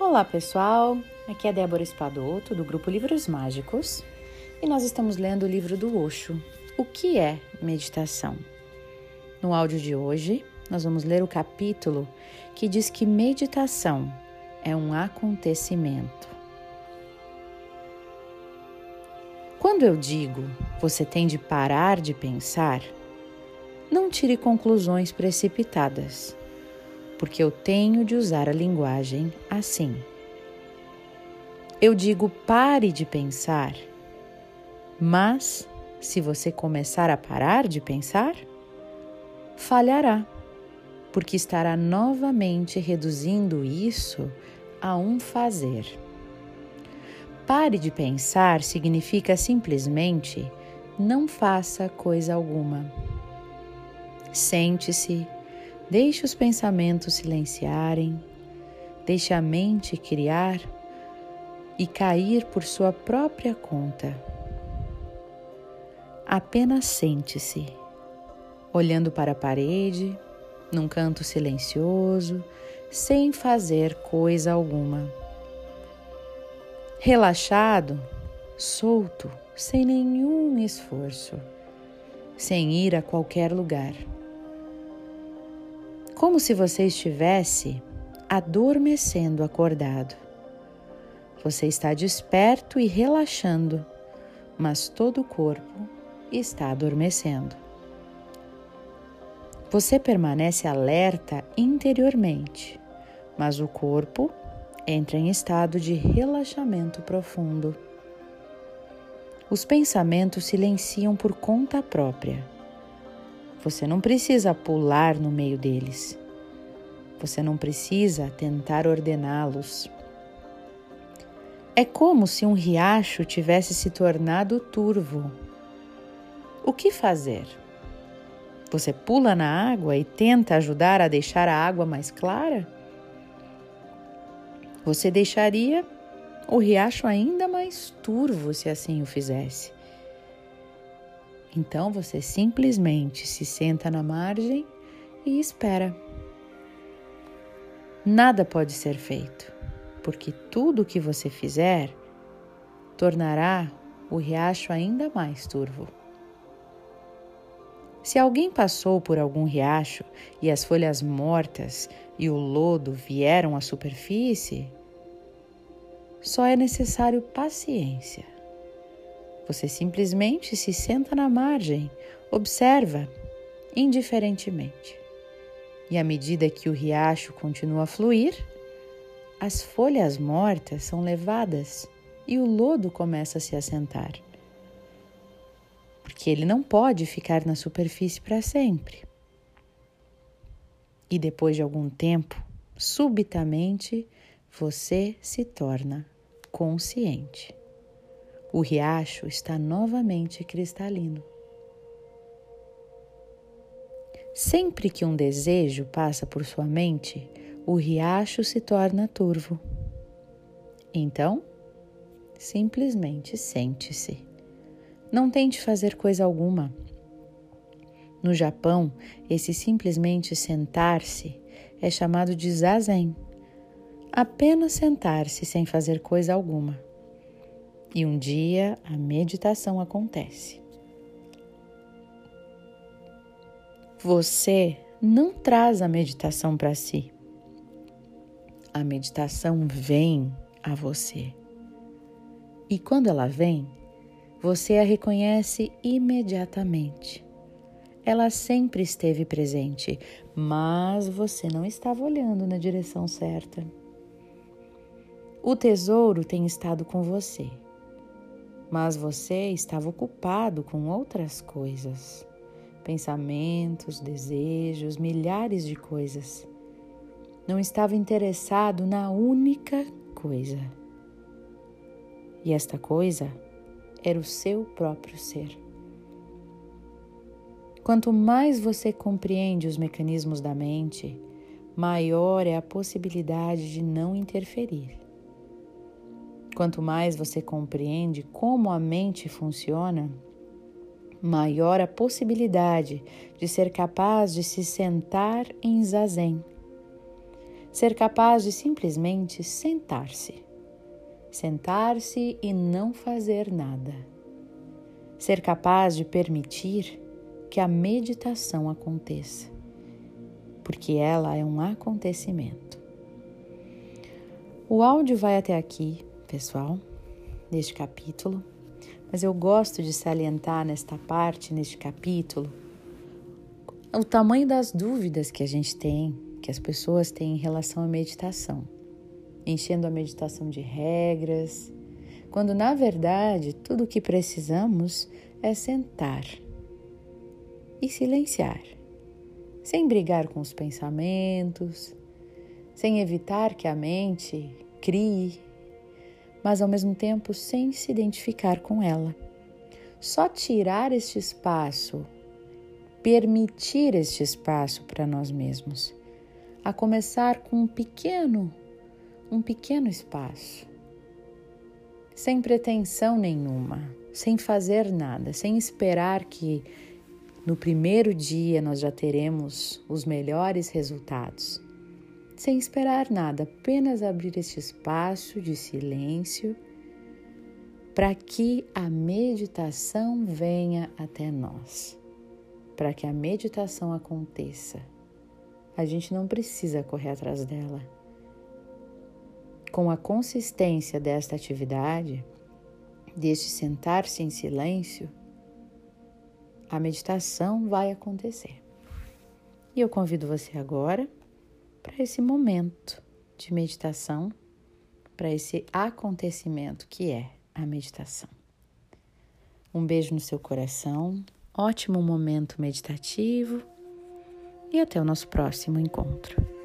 Olá pessoal, aqui é Débora Espadoto do grupo Livros Mágicos e nós estamos lendo o livro do Osho, O que é meditação? No áudio de hoje, nós vamos ler o capítulo que diz que meditação é um acontecimento. Quando eu digo você tem de parar de pensar, não tire conclusões precipitadas porque eu tenho de usar a linguagem assim. Eu digo pare de pensar, mas se você começar a parar de pensar, falhará, porque estará novamente reduzindo isso a um fazer. Pare de pensar significa simplesmente não faça coisa alguma. Sente-se Deixe os pensamentos silenciarem, deixe a mente criar e cair por sua própria conta. Apenas sente-se, olhando para a parede, num canto silencioso, sem fazer coisa alguma. Relaxado, solto, sem nenhum esforço, sem ir a qualquer lugar como se você estivesse adormecendo acordado. Você está desperto e relaxando, mas todo o corpo está adormecendo. Você permanece alerta interiormente, mas o corpo entra em estado de relaxamento profundo. Os pensamentos silenciam por conta própria você não precisa pular no meio deles. Você não precisa tentar ordená-los. É como se um riacho tivesse se tornado turvo. O que fazer? Você pula na água e tenta ajudar a deixar a água mais clara? Você deixaria o riacho ainda mais turvo se assim o fizesse. Então você simplesmente se senta na margem e espera. Nada pode ser feito, porque tudo o que você fizer tornará o riacho ainda mais turvo. Se alguém passou por algum riacho e as folhas mortas e o lodo vieram à superfície, só é necessário paciência você simplesmente se senta na margem, observa indiferentemente. E à medida que o riacho continua a fluir, as folhas mortas são levadas e o lodo começa a se assentar. Porque ele não pode ficar na superfície para sempre. E depois de algum tempo, subitamente, você se torna consciente o riacho está novamente cristalino. Sempre que um desejo passa por sua mente, o riacho se torna turvo. Então, simplesmente sente-se. Não tente fazer coisa alguma. No Japão, esse simplesmente sentar-se é chamado de zazen. Apenas sentar-se sem fazer coisa alguma e um dia a meditação acontece. Você não traz a meditação para si. A meditação vem a você. E quando ela vem, você a reconhece imediatamente. Ela sempre esteve presente, mas você não estava olhando na direção certa. O tesouro tem estado com você mas você estava ocupado com outras coisas, pensamentos, desejos, milhares de coisas. Não estava interessado na única coisa. E esta coisa era o seu próprio ser. Quanto mais você compreende os mecanismos da mente, maior é a possibilidade de não interferir. Quanto mais você compreende como a mente funciona, maior a possibilidade de ser capaz de se sentar em zazen. ser capaz de simplesmente sentar-se. Sentar-se e não fazer nada. Ser capaz de permitir que a meditação aconteça, porque ela é um acontecimento. O áudio vai até aqui, pessoal, neste capítulo, mas eu gosto de salientar nesta parte, neste capítulo, o tamanho das dúvidas que a gente tem, que as pessoas têm em relação à meditação, enchendo a meditação de regras, quando na verdade tudo o que precisamos é sentar e silenciar, sem brigar com os pensamentos, sem evitar que a mente crie, mas ao mesmo tempo sem se identificar com ela. Só tirar este espaço permitir este espaço para nós mesmos, a começar com um pequeno, um pequeno espaço, sem pretensão nenhuma, sem fazer nada, sem esperar que no primeiro dia nós já teremos os melhores resultados. Sem esperar nada, apenas abrir este espaço de silêncio para que a meditação venha até nós para que a meditação aconteça, a gente não precisa correr atrás dela. Com a consistência desta atividade, deste sentar-se em silêncio, a meditação vai acontecer. E eu convido você agora para esse momento de meditação, para esse acontecimento que é a meditação. Um beijo no seu coração ótimo momento meditativo e até o nosso próximo encontro.